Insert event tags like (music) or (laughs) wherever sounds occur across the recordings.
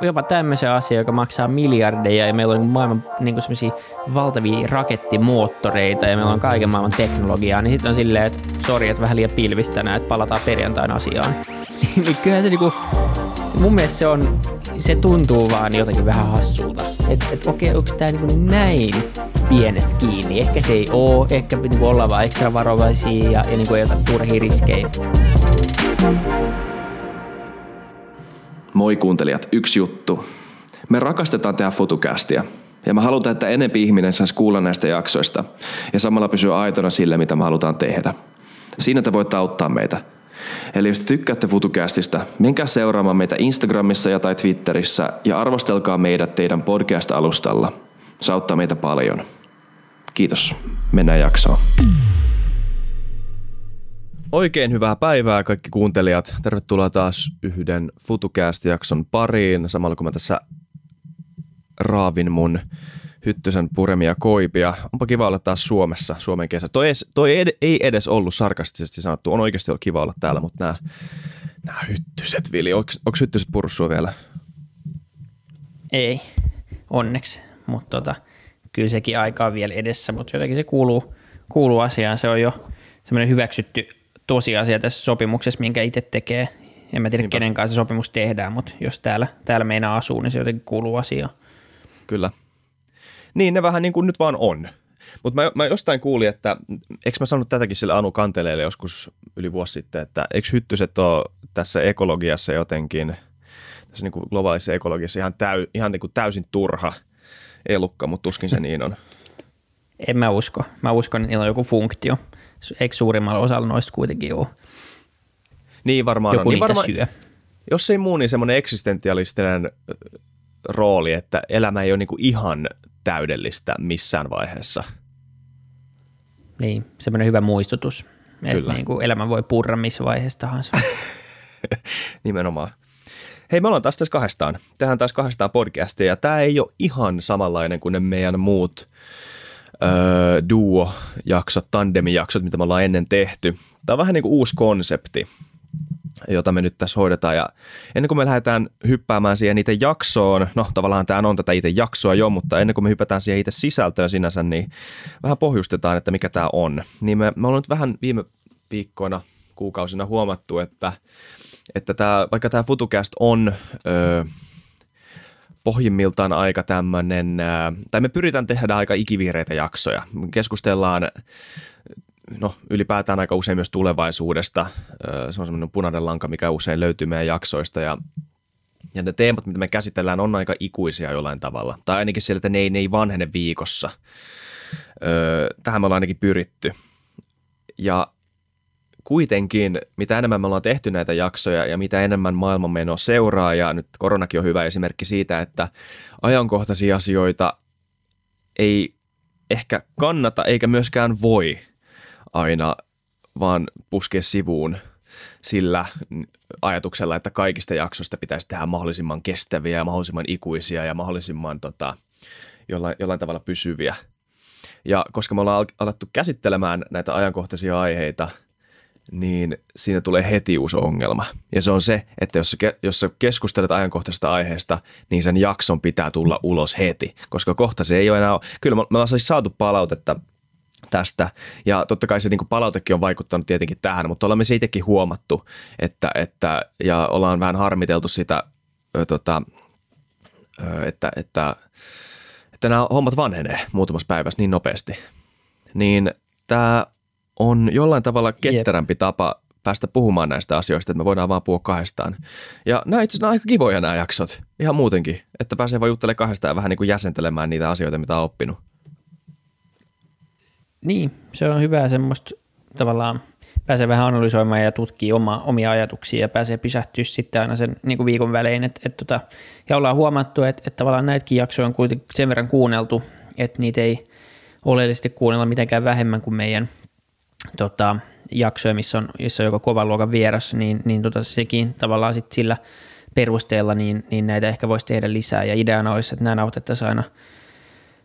jopa tämmöisen asian, joka maksaa miljardeja ja meillä on maailman niin kuin valtavia rakettimoottoreita ja meillä on kaiken maailman teknologiaa, niin sitten on silleen, että sori, että vähän liian pilvistä että palataan perjantain asiaan. (laughs) niin kyllähän se niinku, mun mielestä se on, se tuntuu vaan jotenkin vähän hassulta. Että et, okei, onko tämä niinku näin pienestä kiinni? Ehkä se ei oo, ehkä niinku olla vaan ekstra varovaisia ja, ja niinku ei ota turhia riskejä. Moi kuuntelijat, yksi juttu. Me rakastetaan tehdä fotokästiä. Ja mä halutaan, että enempi ihminen saisi kuulla näistä jaksoista ja samalla pysyä aitona sille, mitä me halutaan tehdä. Siinä te voitte auttaa meitä. Eli jos te tykkäätte FutuCastista, menkää seuraamaan meitä Instagramissa ja tai Twitterissä ja arvostelkaa meidät teidän podcast-alustalla. Se auttaa meitä paljon. Kiitos. Mennään jaksoon. Oikein hyvää päivää kaikki kuuntelijat. Tervetuloa taas yhden FutuCast-jakson pariin. Samalla kun mä tässä raavin mun Hyttysen puremia koipia. Onpa kiva olla taas Suomessa, Suomen kesä. Toi, edes, toi ei edes ollut sarkastisesti sanottu. On oikeasti ollut kiva olla täällä, mutta nämä, nämä hyttyset, Vili. Onko hyttyset purussua vielä? Ei, onneksi. Mutta tota, kyllä sekin aika on vielä edessä, mutta jotenkin se kuuluu, kuuluu asiaan. Se on jo semmoinen hyväksytty tosiasia tässä sopimuksessa, minkä itse tekee. En mä tiedä, Niinpä. kenen kanssa se sopimus tehdään, mutta jos täällä, täällä meinaa asuu, niin se jotenkin kuuluu asiaan. Kyllä. Niin, ne vähän niin kuin nyt vaan on. Mutta mä, mä jostain kuulin, että eikö mä sanonut tätäkin sille Anu Kanteleelle joskus yli vuosi sitten, että eikö hyttyset ole tässä ekologiassa jotenkin, tässä niin kuin globaalissa ekologiassa ihan, täy, ihan niin kuin täysin turha elukka, mutta tuskin se niin on. (laughs) En mä usko. Mä uskon, että niillä on joku funktio. Eikö suurimmalla osalla noista kuitenkin ole? Niin varmaan joku on. Niin varmaan, syö. Jos ei muu, niin semmoinen eksistentialistinen rooli, että elämä ei ole niin kuin ihan täydellistä missään vaiheessa. Niin, semmoinen hyvä muistutus, että niin kuin elämä voi purra missä vaiheessa tahansa. (laughs) Nimenomaan. Hei, me ollaan taas tässä kahdestaan. Tehdään taas kahdestaan podcastia ja tämä ei ole ihan samanlainen kuin ne meidän muut öö, duo-jaksot, tandemi-jaksot, mitä me ollaan ennen tehty. Tämä on vähän niin kuin uusi konsepti jota me nyt tässä hoidetaan. Ja ennen kuin me lähdetään hyppäämään siihen itse jaksoon, no tavallaan tämä on tätä itse jaksoa jo, mutta ennen kuin me hypätään siihen itse sisältöön sinänsä, niin vähän pohjustetaan, että mikä tämä on. Niin me, me ollaan nyt vähän viime viikkoina, kuukausina huomattu, että, että tämä, vaikka tämä FutuCast on... Öö, pohjimmiltaan aika tämmöinen, tai me pyritään tehdä aika ikivihreitä jaksoja. Keskustellaan no, ylipäätään aika usein myös tulevaisuudesta. Se on semmoinen punainen lanka, mikä usein löytyy meidän jaksoista ja ja ne teemat, mitä me käsitellään, on aika ikuisia jollain tavalla. Tai ainakin sieltä, ne ei, ne ei vanhene viikossa. Öö, tähän me ollaan ainakin pyritty. Ja kuitenkin, mitä enemmän me ollaan tehty näitä jaksoja ja mitä enemmän maailman meno seuraa, ja nyt koronakin on hyvä esimerkki siitä, että ajankohtaisia asioita ei ehkä kannata eikä myöskään voi – aina vaan puskea sivuun sillä ajatuksella, että kaikista jaksoista pitäisi tehdä mahdollisimman kestäviä ja mahdollisimman ikuisia ja mahdollisimman tota, jollain, jollain tavalla pysyviä. Ja koska me ollaan alettu käsittelemään näitä ajankohtaisia aiheita, niin siinä tulee heti uusi ongelma. Ja se on se, että jos sä, jos sä keskustelet ajankohtaisesta aiheesta, niin sen jakson pitää tulla ulos heti, koska kohta se ei ole enää, kyllä me ollaan siis saatu palautetta – tästä. Ja totta kai se niin palautekin on vaikuttanut tietenkin tähän, mutta olemme se huomattu, että, että, ja ollaan vähän harmiteltu sitä, tota, että, että, että nämä hommat vanhenee muutamassa päivässä niin nopeasti. Niin tämä on jollain tavalla ketterämpi tapa päästä puhumaan näistä asioista, että me voidaan vaan puhua kahdestaan. Ja nämä itse asiassa aika kivoja nämä jaksot, ihan muutenkin, että pääsee vaan juttelemaan kahdestaan ja vähän niin kuin jäsentelemään niitä asioita, mitä on oppinut. Niin, se on hyvä semmoista tavallaan pääsee vähän analysoimaan ja tutkii oma, omia ajatuksia ja pääsee pysähtyä sitten aina sen niin kuin viikon välein. Et, et tota, ja ollaan huomattu, että, että tavallaan näitäkin jaksoja on kuitenkin sen verran kuunneltu, että niitä ei oleellisesti kuunnella mitenkään vähemmän kuin meidän tota, jaksoja, missä on, missä on joko kovan luokan vieras, niin, niin tota, sekin tavallaan sit sillä perusteella niin, niin näitä ehkä voisi tehdä lisää. Ja ideana olisi, että nämä nauhoitettaisiin aina –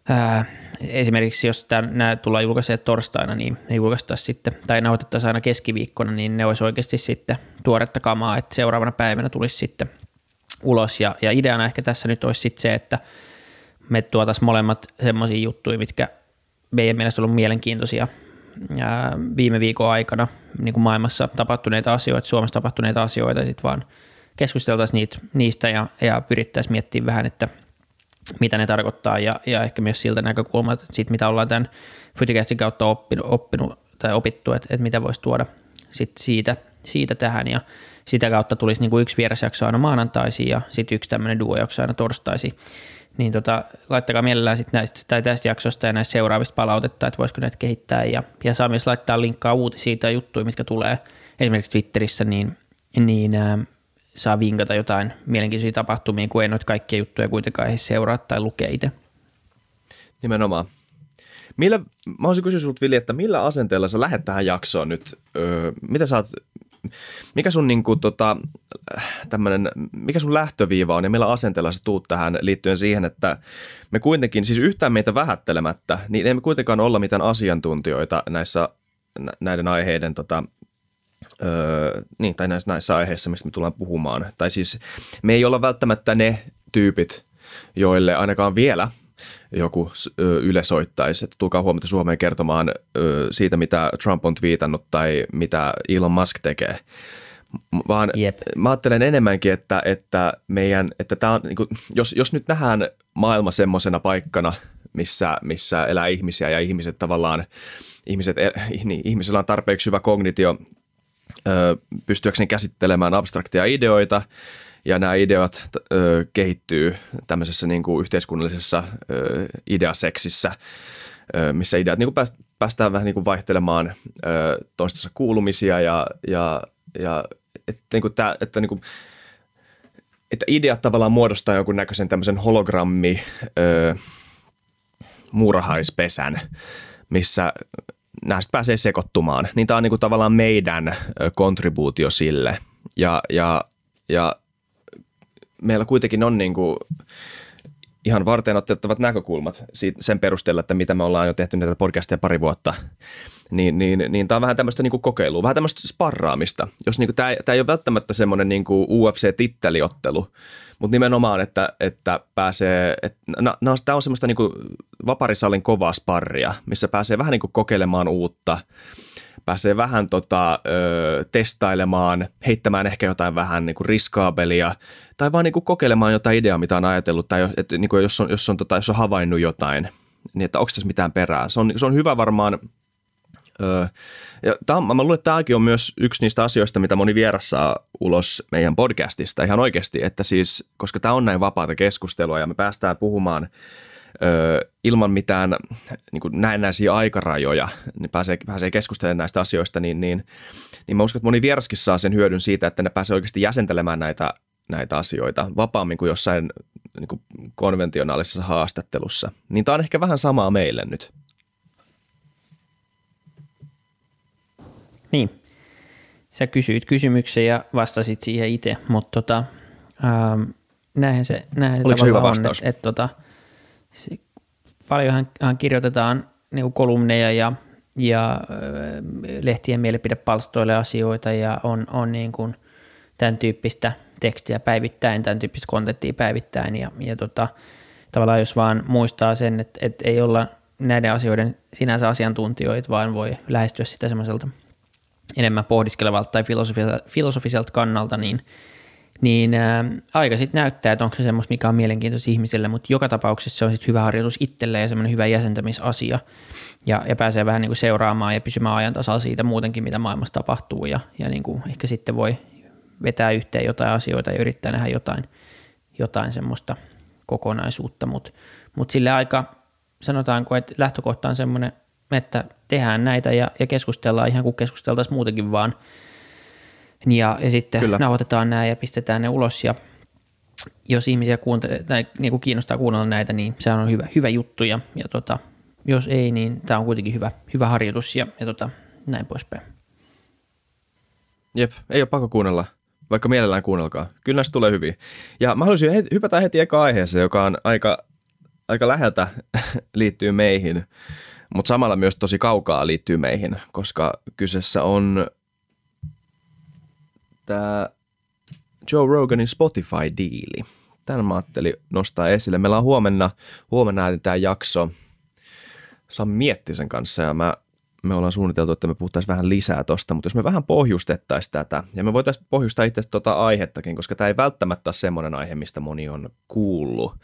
ää, esimerkiksi jos tämä, nämä tullaan julkaisemaan torstaina, niin ne julkaistaisiin sitten, tai nauhoitettaisiin aina keskiviikkona, niin ne olisi oikeasti sitten tuoretta kamaa, että seuraavana päivänä tulisi sitten ulos. Ja, ja ideana ehkä tässä nyt olisi sit se, että me tuotaisiin molemmat semmoisia juttuja, mitkä meidän mielestä on ollut mielenkiintoisia viime viikon aikana niin kuin maailmassa tapahtuneita asioita, Suomessa tapahtuneita asioita, sitten vaan keskusteltaisiin niitä, niistä ja, ja pyrittäisiin miettimään vähän, että mitä ne tarkoittaa ja, ja ehkä myös siltä näkökulmalta, siitä mitä ollaan tämän Fyticastin kautta oppinut, oppinut tai opittu, että, että mitä voisi tuoda sit siitä, siitä tähän ja sitä kautta tulisi niin kuin yksi vierasjakso aina maanantaisin ja sitten yksi tämmöinen duojakso aina torstaisin. Niin tota, laittakaa mielellään sit näistä, tai tästä jaksosta ja näistä seuraavista palautetta, että voisiko näitä kehittää ja, ja saa myös laittaa linkkaa uutisia tai juttuja, mitkä tulee esimerkiksi Twitterissä, niin, niin ää, saa vinkata jotain mielenkiintoisia tapahtumia, kun ei noita kaikkia juttuja kuitenkaan ei seuraa tai lukea itse. Nimenomaan. Millä, mä olisin kysyä sinulta, Vili, että millä asenteella sä lähdet tähän jaksoon nyt? Öö, mitä sä oot, mikä sun, niin kuin, tota, tämmönen, mikä sun lähtöviiva on ja millä asenteella sä tuut tähän liittyen siihen, että me kuitenkin, siis yhtään meitä vähättelemättä, niin emme kuitenkaan olla mitään asiantuntijoita näissä näiden aiheiden tota, öö, niin, tai näissä, näissä aiheissa, mistä me tullaan puhumaan. Tai siis me ei olla välttämättä ne tyypit, joille ainakaan vielä joku Yle soittaisi, että tulkaa huomenta Suomeen kertomaan siitä, mitä Trump on twiitannut tai mitä Elon Musk tekee. Vaan Jep. mä ajattelen enemmänkin, että, että, meidän, että tää on, niin kuin, jos, jos nyt nähdään maailma semmoisena paikkana, missä, missä elää ihmisiä ja ihmiset tavallaan, ihmiset, e, (laughs) niin, ihmisellä on tarpeeksi hyvä kognitio pystyäkseen käsittelemään abstrakteja ideoita, ja nämä ideat ö, kehittyy tämmöisessä niin kuin yhteiskunnallisessa ö, ideaseksissä, ö, missä ideat niin kuin pääst, päästään vähän niin kuin vaihtelemaan ö, toistensa kuulumisia ja, ja, ja että, niin kuin tämä, että, niin kuin, että ideat tavallaan muodostaa jonkun näköisen tämmöisen hologrammi ö, muurahaispesän, missä näistä pääsee sekoittumaan. Niin tämä on niin kuin tavallaan meidän kontribuutio sille. Ja, ja, ja meillä kuitenkin on niin kuin ihan varten otettavat näkökulmat sen perusteella, että mitä me ollaan jo tehty näitä podcasteja pari vuotta, niin, niin, niin tämä on vähän tämmöistä niin kokeilua, vähän tämmöistä sparraamista. Jos niin kuin, tämä, ei ole välttämättä semmoinen niin UFC-titteliottelu, mutta nimenomaan, että, että pääsee, että, no, no, tämä on semmoista niin kuin vaparisalin kovaa sparria, missä pääsee vähän niin kuin kokeilemaan uutta, pääsee vähän tota, ö, testailemaan, heittämään ehkä jotain vähän niin kuin riskaabelia tai vaan niin kuin kokeilemaan jotain ideaa, mitä on ajatellut tai että, niin kuin jos, on, jos, on, tota, jos on havainnut jotain, niin että onko tässä mitään perää. Se on, se on hyvä varmaan Öö, ja tämä, mä luulen, että tämäkin on myös yksi niistä asioista, mitä moni vieras saa ulos meidän podcastista ihan oikeasti, että siis, koska tämä on näin vapaata keskustelua ja me päästään puhumaan ö, ilman mitään niin kuin näennäisiä aikarajoja, niin pääsee, pääsee keskustelemaan näistä asioista, niin, niin, niin mä uskon, että moni vieraskin saa sen hyödyn siitä, että ne pääsee oikeasti jäsentelemään näitä, näitä asioita vapaammin kuin jossain niin kuin konventionaalisessa haastattelussa. Niin tämä on ehkä vähän samaa meille nyt. Niin. Sä kysyit kysymyksen ja vastasit siihen itse, mutta tota, ähm, näinhän se, näinhän se, se hyvä vastaus? Että, et, tota, paljonhan kirjoitetaan niin kolumneja ja, ja lehtien mielipidepalstoille asioita ja on, on niin kuin tämän tyyppistä tekstiä päivittäin, tämän tyyppistä kontenttia päivittäin ja, ja tota, tavallaan jos vaan muistaa sen, että, että ei olla näiden asioiden sinänsä asiantuntijoita, vaan voi lähestyä sitä semmoiselta enemmän pohdiskelevalta tai filosofiselta kannalta, niin – niin ää, aika sitten näyttää, että onko se semmoista, mikä on mielenkiintoista ihmiselle, mutta joka tapauksessa se on sitten hyvä harjoitus itselle ja semmoinen hyvä jäsentämisasia. Ja, ja pääsee vähän niin kuin seuraamaan ja pysymään ajan tasalla siitä muutenkin, mitä maailmassa tapahtuu ja, ja niin kuin ehkä sitten voi vetää yhteen jotain asioita ja yrittää nähdä jotain, jotain semmoista kokonaisuutta, mutta mut sille aika sanotaanko, että lähtökohta on semmoinen, että tehdään näitä ja, ja keskustellaan ihan kuin keskusteltaisiin muutenkin vaan – ja, ja sitten Kyllä. nauhoitetaan nämä ja pistetään ne ulos ja jos ihmisiä kuuntele, tai niin kuin kiinnostaa kuunnella näitä, niin se on hyvä, hyvä juttu ja, ja tota, jos ei, niin tämä on kuitenkin hyvä, hyvä harjoitus ja, ja tota, näin poispäin. Jep, ei ole pakko kuunnella, vaikka mielellään kuunnelkaa. Kyllä näistä tulee hyvin. Ja mä haluaisin he, hypätä heti eka aiheeseen, joka on aika, aika läheltä (laughs) liittyy meihin, mutta samalla myös tosi kaukaa liittyy meihin, koska kyseessä on tämä Joe Roganin Spotify-diili. Tämän mä ajattelin nostaa esille. Meillä on huomenna, huomenna tämä jakso Sami Miettisen kanssa ja mä, me ollaan suunniteltu, että me puhuttaisiin vähän lisää tosta, mutta jos me vähän pohjustettaisiin tätä, ja me voitaisiin pohjustaa itse tuota aihettakin, koska tämä ei välttämättä ole semmoinen aihe, mistä moni on kuullut,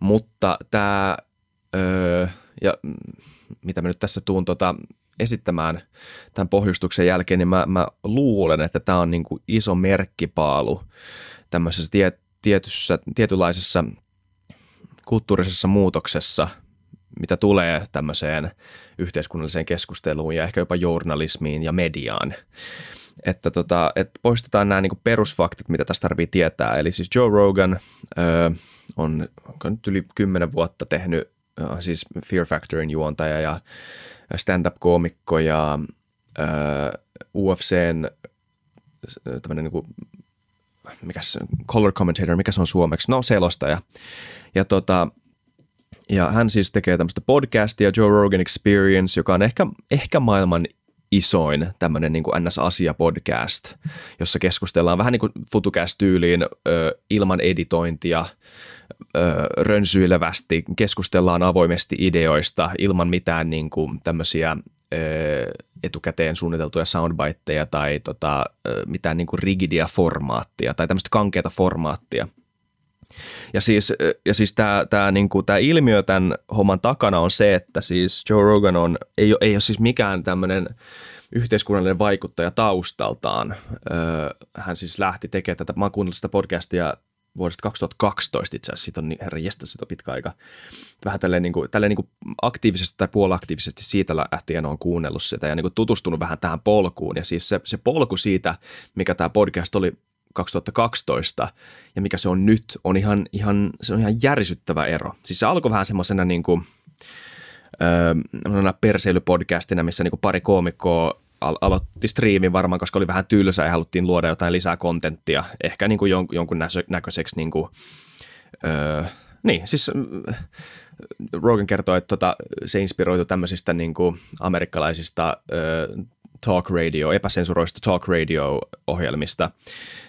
mutta tämä, öö, ja mitä me nyt tässä tuun tota, esittämään tämän pohjustuksen jälkeen, niin mä, mä luulen, että tämä on niin kuin iso merkkipaalu tämmöisessä tie, tietyssä, tietynlaisessa kulttuurisessa muutoksessa, mitä tulee tämmöiseen yhteiskunnalliseen keskusteluun ja ehkä jopa journalismiin ja mediaan. Että, tota, että poistetaan nämä niin perusfaktit, mitä tästä tarvii tietää. Eli siis Joe Rogan ö, on, on nyt yli kymmenen vuotta tehnyt siis Fear Factorin juontaja ja stand-up-koomikko ja äh, UFCn tämmöinen niin kuin, mikä se, color commentator, mikä se on suomeksi, no selostaja. Ja, tota, ja hän siis tekee tämmöistä podcastia, Joe Rogan Experience, joka on ehkä, ehkä maailman isoin tämmöinen niin NS-asia-podcast, jossa keskustellaan vähän niin kuin FutuCast-tyyliin ilman editointia, rönsyilevästi, keskustellaan avoimesti ideoista ilman mitään niin kuin tämmöisiä etukäteen suunniteltuja soundbiteja tai tota, mitään niin kuin rigidia formaattia tai tämmöistä kankeata formaattia. Ja siis, ja siis tämä, tämä, niin kuin, tämä ilmiö tämän homman takana on se, että siis Joe Rogan on, ei, ole, ei ole siis mikään tämmöinen yhteiskunnallinen vaikuttaja taustaltaan. Hän siis lähti tekemään tätä, mä oon sitä podcastia vuodesta 2012 itse asiassa, siitä on niin, herra jästä, siitä on pitkä aika. Vähän tälleen, niin kuin, tälleen niin kuin aktiivisesti tai puolaktiivisesti siitä lähtien on kuunnellut sitä ja niin kuin tutustunut vähän tähän polkuun. Ja siis se, se polku siitä, mikä tämä podcast oli 2012 ja mikä se on nyt, on ihan, ihan, se on ihan järisyttävä ero. Siis se alkoi vähän semmoisena niin kuin, öö, perseilypodcastina, missä niin kuin pari koomikkoa al- aloitti striimin varmaan, koska oli vähän tylsä ja haluttiin luoda jotain lisää kontenttia, ehkä niin kuin jon- jonkun näköiseksi niin kuin, öö, niin, siis Rogan kertoi, että tota, se inspiroitu tämmöisistä niin kuin amerikkalaisista öö, talk radio, epäsensuroista talk radio ohjelmista,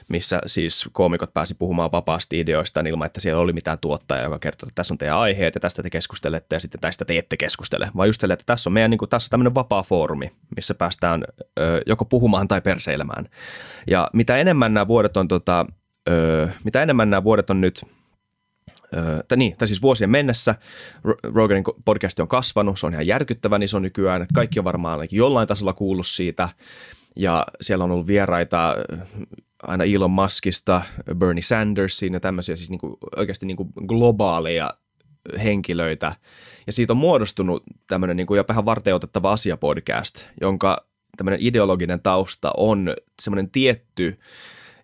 missä siis koomikot pääsi puhumaan vapaasti ideoista ilman, että siellä oli mitään tuottajaa, joka kertoi, että tässä on teidän aiheet ja tästä te keskustelette ja sitten tästä te ette keskustele, vaan just että tässä on meidän, niin kuin, tässä on tämmöinen vapaa foorumi, missä päästään ö, joko puhumaan tai perseilemään. Ja mitä enemmän nämä vuodet on, tota, ö, mitä enemmän nämä vuodet on nyt tai niin, tai siis vuosien mennessä Roganin podcasti on kasvanut, se on ihan järkyttävän iso nykyään, että kaikki on varmaan jollain tasolla kuullut siitä, ja siellä on ollut vieraita aina Elon Muskista, Bernie Sandersin ja tämmöisiä siis niin kuin, oikeasti niin kuin globaaleja henkilöitä. Ja siitä on muodostunut tämmöinen niin kuin jopa ihan varteutettava asiapodcast, jonka tämmöinen ideologinen tausta on semmoinen tietty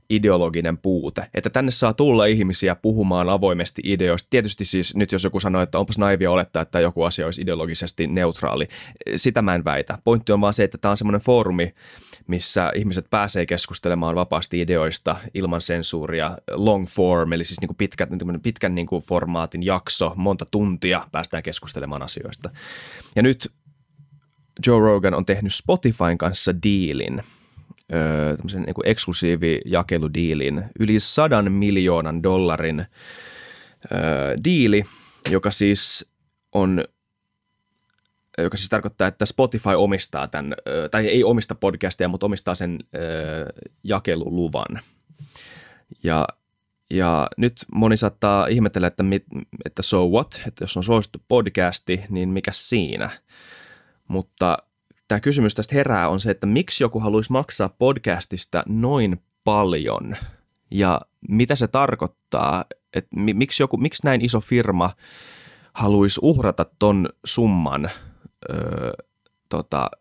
ideologinen puute. Että tänne saa tulla ihmisiä puhumaan avoimesti ideoista. Tietysti siis nyt jos joku sanoo, että onpas naivia olettaa, että joku asia olisi ideologisesti neutraali. Sitä mä en väitä. Pointti on vaan se, että tämä on semmoinen foorumi, missä ihmiset pääsee keskustelemaan vapaasti ideoista ilman sensuuria, long form, eli siis niin kuin pitkän, pitkän niin formaatin jakso, monta tuntia päästään keskustelemaan asioista. Ja nyt Joe Rogan on tehnyt Spotifyn kanssa diilin – tämmöisen niin kuin eksklusiivijakeludiilin, yli sadan miljoonan dollarin ö, diili, joka siis on joka siis tarkoittaa, että Spotify omistaa tämän, tai ei omista podcastia, mutta omistaa sen jakeluluvan. Ja, ja nyt moni saattaa ihmetellä, että, mit, että so what, että jos on suosittu podcasti, niin mikä siinä? Mutta tämä kysymys tästä herää on se, että miksi joku haluaisi maksaa podcastista noin paljon ja mitä se tarkoittaa, että miksi, joku, miksi näin iso firma haluaisi uhrata ton summan öö, tota,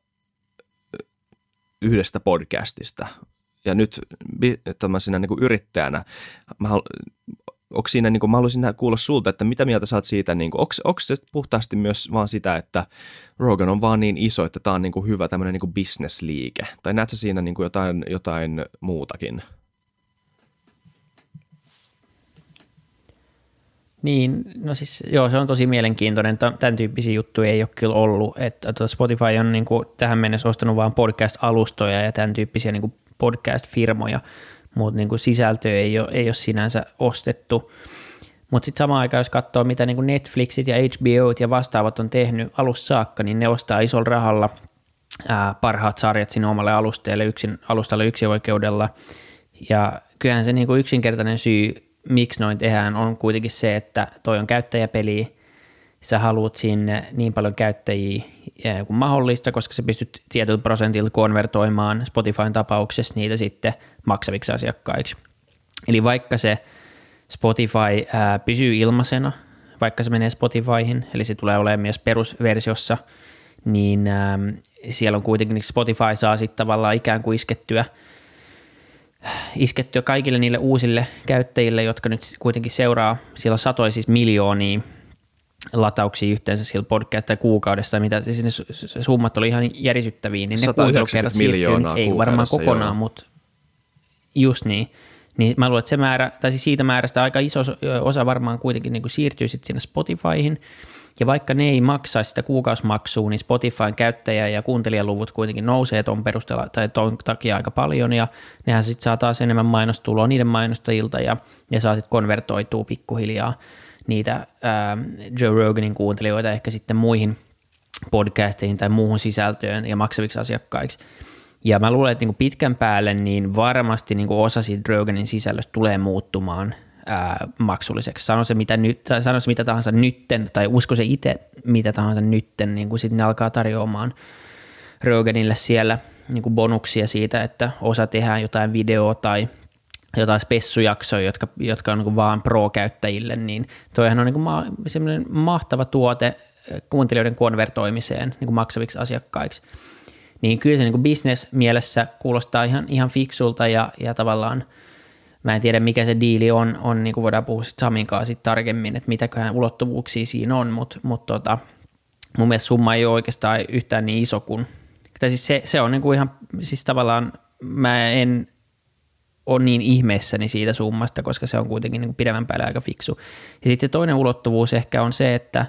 yhdestä podcastista. Ja nyt tämmöisenä niin yrittäjänä mä onko siinä, niin kuin, mä haluaisin kuulla sulta, että mitä mieltä saat siitä, niin onko, se puhtaasti myös vaan sitä, että Rogan on vaan niin iso, että tämä on niin kuin hyvä tämmöinen niin bisnesliike, tai näetkö siinä niin kuin jotain, jotain muutakin? Niin, no siis joo, se on tosi mielenkiintoinen. Tämän tyyppisiä juttuja ei ole kyllä ollut. Että tuota Spotify on niin kuin tähän mennessä ostanut vain podcast-alustoja ja tämän tyyppisiä niin kuin podcast-firmoja mutta niin sisältöä ei ole, ei ole sinänsä ostettu. Mutta sitten samaan aikaan, jos katsoo, mitä niin Netflixit ja HBO ja vastaavat on tehnyt alusta saakka, niin ne ostaa isolla rahalla ää, parhaat sarjat sinne omalle alusteelle, yksin, alustalle yksin oikeudella. Ja kyllähän se niin kuin yksinkertainen syy, miksi noin tehdään, on kuitenkin se, että toi on käyttäjäpeli, sä haluat sinne niin paljon käyttäjiä kuin mahdollista, koska sä pystyt tietyllä prosentilla konvertoimaan Spotifyn tapauksessa niitä sitten maksaviksi asiakkaiksi. Eli vaikka se Spotify ää, pysyy ilmaisena, vaikka se menee Spotifyhin, eli se tulee olemaan myös perusversiossa, niin ää, siellä on kuitenkin niin Spotify saa sitten tavallaan ikään kuin iskettyä, iskettyä kaikille niille uusille käyttäjille, jotka nyt kuitenkin seuraa, siellä on satoja siis miljoonia latauksia yhteensä sillä podcast tai kuukaudesta, mitä siis ne summat oli ihan järisyttäviä, niin ne kuuntelukerrat siirtyy, ei varmaan kokonaan, joo. mutta just niin. Niin mä luulen, että se määrä, tai siis siitä määrästä aika iso osa varmaan kuitenkin niin kuin siirtyy sitten sinne Spotifyhin, ja vaikka ne ei maksaisi sitä kuukausimaksua, niin Spotifyn käyttäjä- ja kuuntelijaluvut kuitenkin nousee tuon perusteella tai tuon takia aika paljon, ja nehän sitten saa taas enemmän mainostuloa niiden mainostajilta, ja ne saa sitten konvertoitua pikkuhiljaa niitä ää, Joe Roganin kuuntelijoita ehkä sitten muihin podcasteihin tai muuhun sisältöön ja maksaviksi asiakkaiksi. Ja mä luulen, että niin pitkän päälle niin varmasti niin osa siitä Roganin sisällöstä tulee muuttumaan ää, maksulliseksi. Sano se, mitä nyt, tai sano se mitä tahansa nytten, tai usko se itse mitä tahansa nytten, niin kuin sitten ne alkaa tarjoamaan Roganille siellä niin kuin bonuksia siitä, että osa tehdään jotain videoa tai jotain spessujaksoja, jotka, jotka on niin vaan pro-käyttäjille, niin toihan on niin ma- semmoinen mahtava tuote kuuntelijoiden konvertoimiseen niin kuin maksaviksi asiakkaiksi. Niin kyllä se niin business mielessä kuulostaa ihan, ihan fiksulta ja, ja tavallaan mä en tiedä mikä se diili on, on niin kuin voidaan puhua sitten Samin kanssa sit tarkemmin, että mitäköhän ulottuvuuksia siinä on, mutta mut tota, mun mielestä summa ei ole oikeastaan yhtään niin iso kuin, tai siis se, se on niin kuin ihan, siis tavallaan mä en on niin ihmeessäni siitä summasta, koska se on kuitenkin niin kuin pidemmän päälle aika fiksu. Ja sitten se toinen ulottuvuus ehkä on se, että,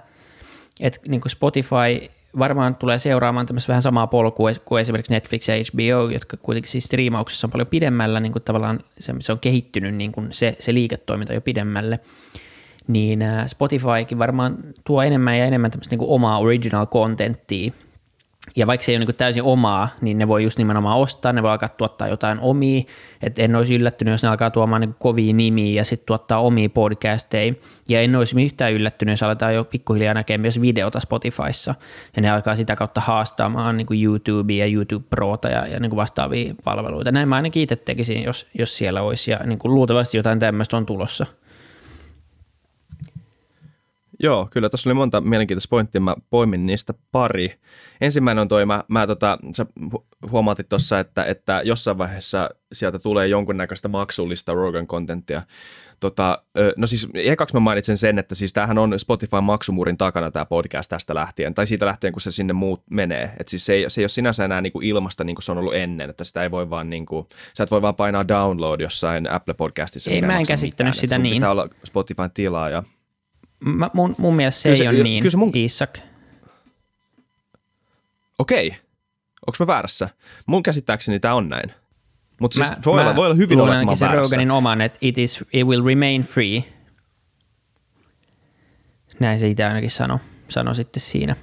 että niin kuin Spotify varmaan tulee seuraamaan tämmöistä vähän samaa polkua kuin esimerkiksi Netflix ja HBO, jotka kuitenkin siis striimauksessa on paljon pidemmällä, niin kuin tavallaan se, se on kehittynyt niin kuin se, se liiketoiminta jo pidemmälle, niin Spotifykin varmaan tuo enemmän ja enemmän tämmöistä niin kuin omaa original contenttia ja vaikka se ei ole niin täysin omaa, niin ne voi just nimenomaan ostaa, ne voi alkaa tuottaa jotain omia, että en olisi yllättynyt, jos ne alkaa tuomaan niin kovia nimiä ja sitten tuottaa omia podcasteja, ja en olisi yhtään yllättynyt, jos aletaan jo pikkuhiljaa näkemään myös videota Spotifyssa, ja ne alkaa sitä kautta haastamaan niin YouTubea ja YouTube Prota ja, ja niin vastaavia palveluita. Näin mä ainakin itse tekisin, jos, jos siellä olisi, ja niin luultavasti jotain tämmöistä on tulossa. Joo, kyllä tuossa oli monta mielenkiintoista pointtia, mä poimin niistä pari. Ensimmäinen on toi, mä, mä tota, sä huomaatit tuossa, että, että jossain vaiheessa sieltä tulee jonkunnäköistä maksullista Rogan kontenttia. Tota, no siis ekaksi mä mainitsen sen, että siis tämähän on Spotify maksumuurin takana tämä podcast tästä lähtien, tai siitä lähtien, kun se sinne muut menee. Et siis se ei, se ei ole sinänsä enää niinku ilmasta niin kuin se on ollut ennen, että sitä ei voi vaan niinku, sä et voi vaan painaa download jossain Apple Podcastissa. Ei, mä en käsittänyt mitään. sitä niin. Pitää olla Spotify tilaa ja Mä, mun, mun mielestä se, se ei ole niin, kyllä se mun... Isak. Okei. Onko mä väärässä? Mun käsittääkseni tämä on näin. Mutta siis voi, olla, voi olla hyvin olla, että mä se Roganin oman, että it, is, it will remain free. Näin se itse ainakin sanoi sano sitten siinä,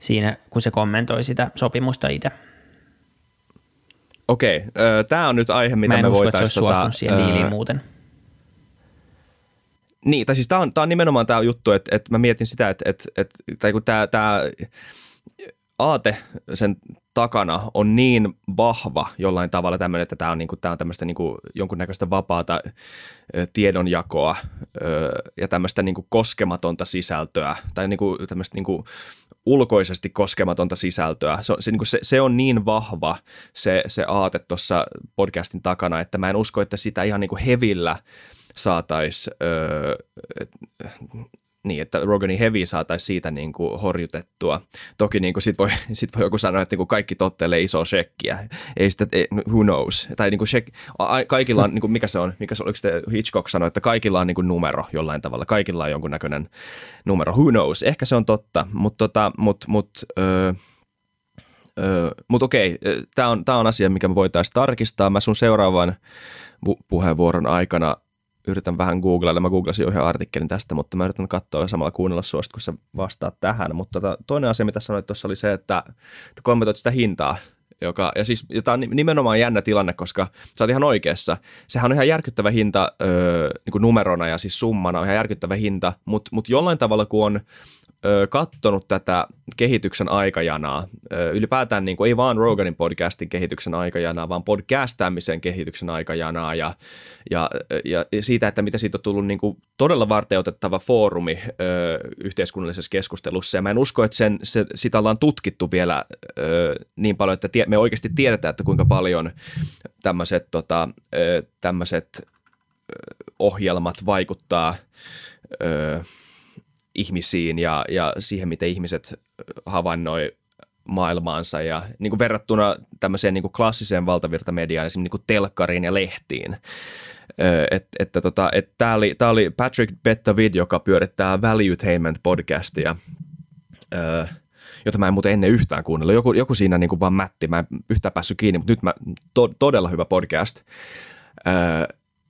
siinä, kun se kommentoi sitä sopimusta itse. Okei, tämä on nyt aihe, mitä me voitaisiin... Mä en usko, että se olisi suostunut siihen diiliin muuten. Niin, tai siis tämä on, tää on nimenomaan tämä juttu, että, että mä mietin sitä, että, että, että tai kun tämä, tämä aate sen takana on niin vahva jollain tavalla tämmöinen, että tämä on, niinku, tämä on tämmöistä niinku jonkunnäköistä vapaata tiedonjakoa ja tämmöistä niinku koskematonta sisältöä tai niinku tämmöistä niinku ulkoisesti koskematonta sisältöä. Se, se, niinku se, se on niin vahva se, se aate tuossa podcastin takana, että mä en usko, että sitä ihan niinku hevillä – saataisiin, niin, että Roganin Heavy saataisiin siitä niin kuin horjutettua. Toki niin kuin sit, voi, (laughs) sit voi joku sanoa, että niin kuin kaikki tottelee isoa shekkiä. Ei sitä, ei, who knows. Tai niin kuin shek, kaikilla on, niin kuin mikä se on, mikä se, oliko se Hitchcock sanoi, että kaikilla on niin kuin numero jollain tavalla. Kaikilla on jonkunnäköinen numero. Who knows. Ehkä se on totta, mutta tota, mut, mut, öö, Mutta okei, tämä on, on asia, mikä me voitaisiin tarkistaa. Mä sun seuraavan pu- puheenvuoron aikana yritän vähän googlailla. Mä googlasin yhden artikkelin tästä, mutta mä yritän katsoa ja samalla kuunnella sua, kun sä vastaat tähän. Mutta tota, toinen asia, mitä sanoit tuossa oli se, että, kommentoit sitä hintaa joka, ja siis tämä on nimenomaan jännä tilanne, koska sä oot ihan oikeassa. Sehän on ihan järkyttävä hinta öö, niin numerona ja siis summana on ihan järkyttävä hinta, mutta mut jollain tavalla kun on ö, kattonut tätä kehityksen aikajanaa, ylipäätään niin kuin, ei vaan Roganin podcastin kehityksen aikajanaa, vaan podcastaamisen kehityksen aikajanaa ja, ja, ja siitä, että mitä siitä on tullut niin kuin todella varteutettava foorumi ö, yhteiskunnallisessa keskustelussa. Ja mä en usko, että sen, se, sitä ollaan tutkittu vielä ö, niin paljon, että tie, me oikeasti tiedetään, että kuinka paljon tämmöiset tota, ohjelmat vaikuttaa ö, ihmisiin ja, ja siihen, miten ihmiset havainnoi maailmaansa ja niin kuin verrattuna tämmöiseen niin kuin klassiseen valtavirtamediaan, esimerkiksi niin kuin telkkariin ja lehtiin. Et, että tota, et tämä oli, oli Patrick Bettavid, joka pyörittää Valuetainment podcastia, ö, jota mä en muuten ennen yhtään kuunnellut. Joku, joku siinä niin kuin vaan mätti, mä en yhtään päässyt kiinni, mutta nyt mä, to, todella hyvä podcast. Ö,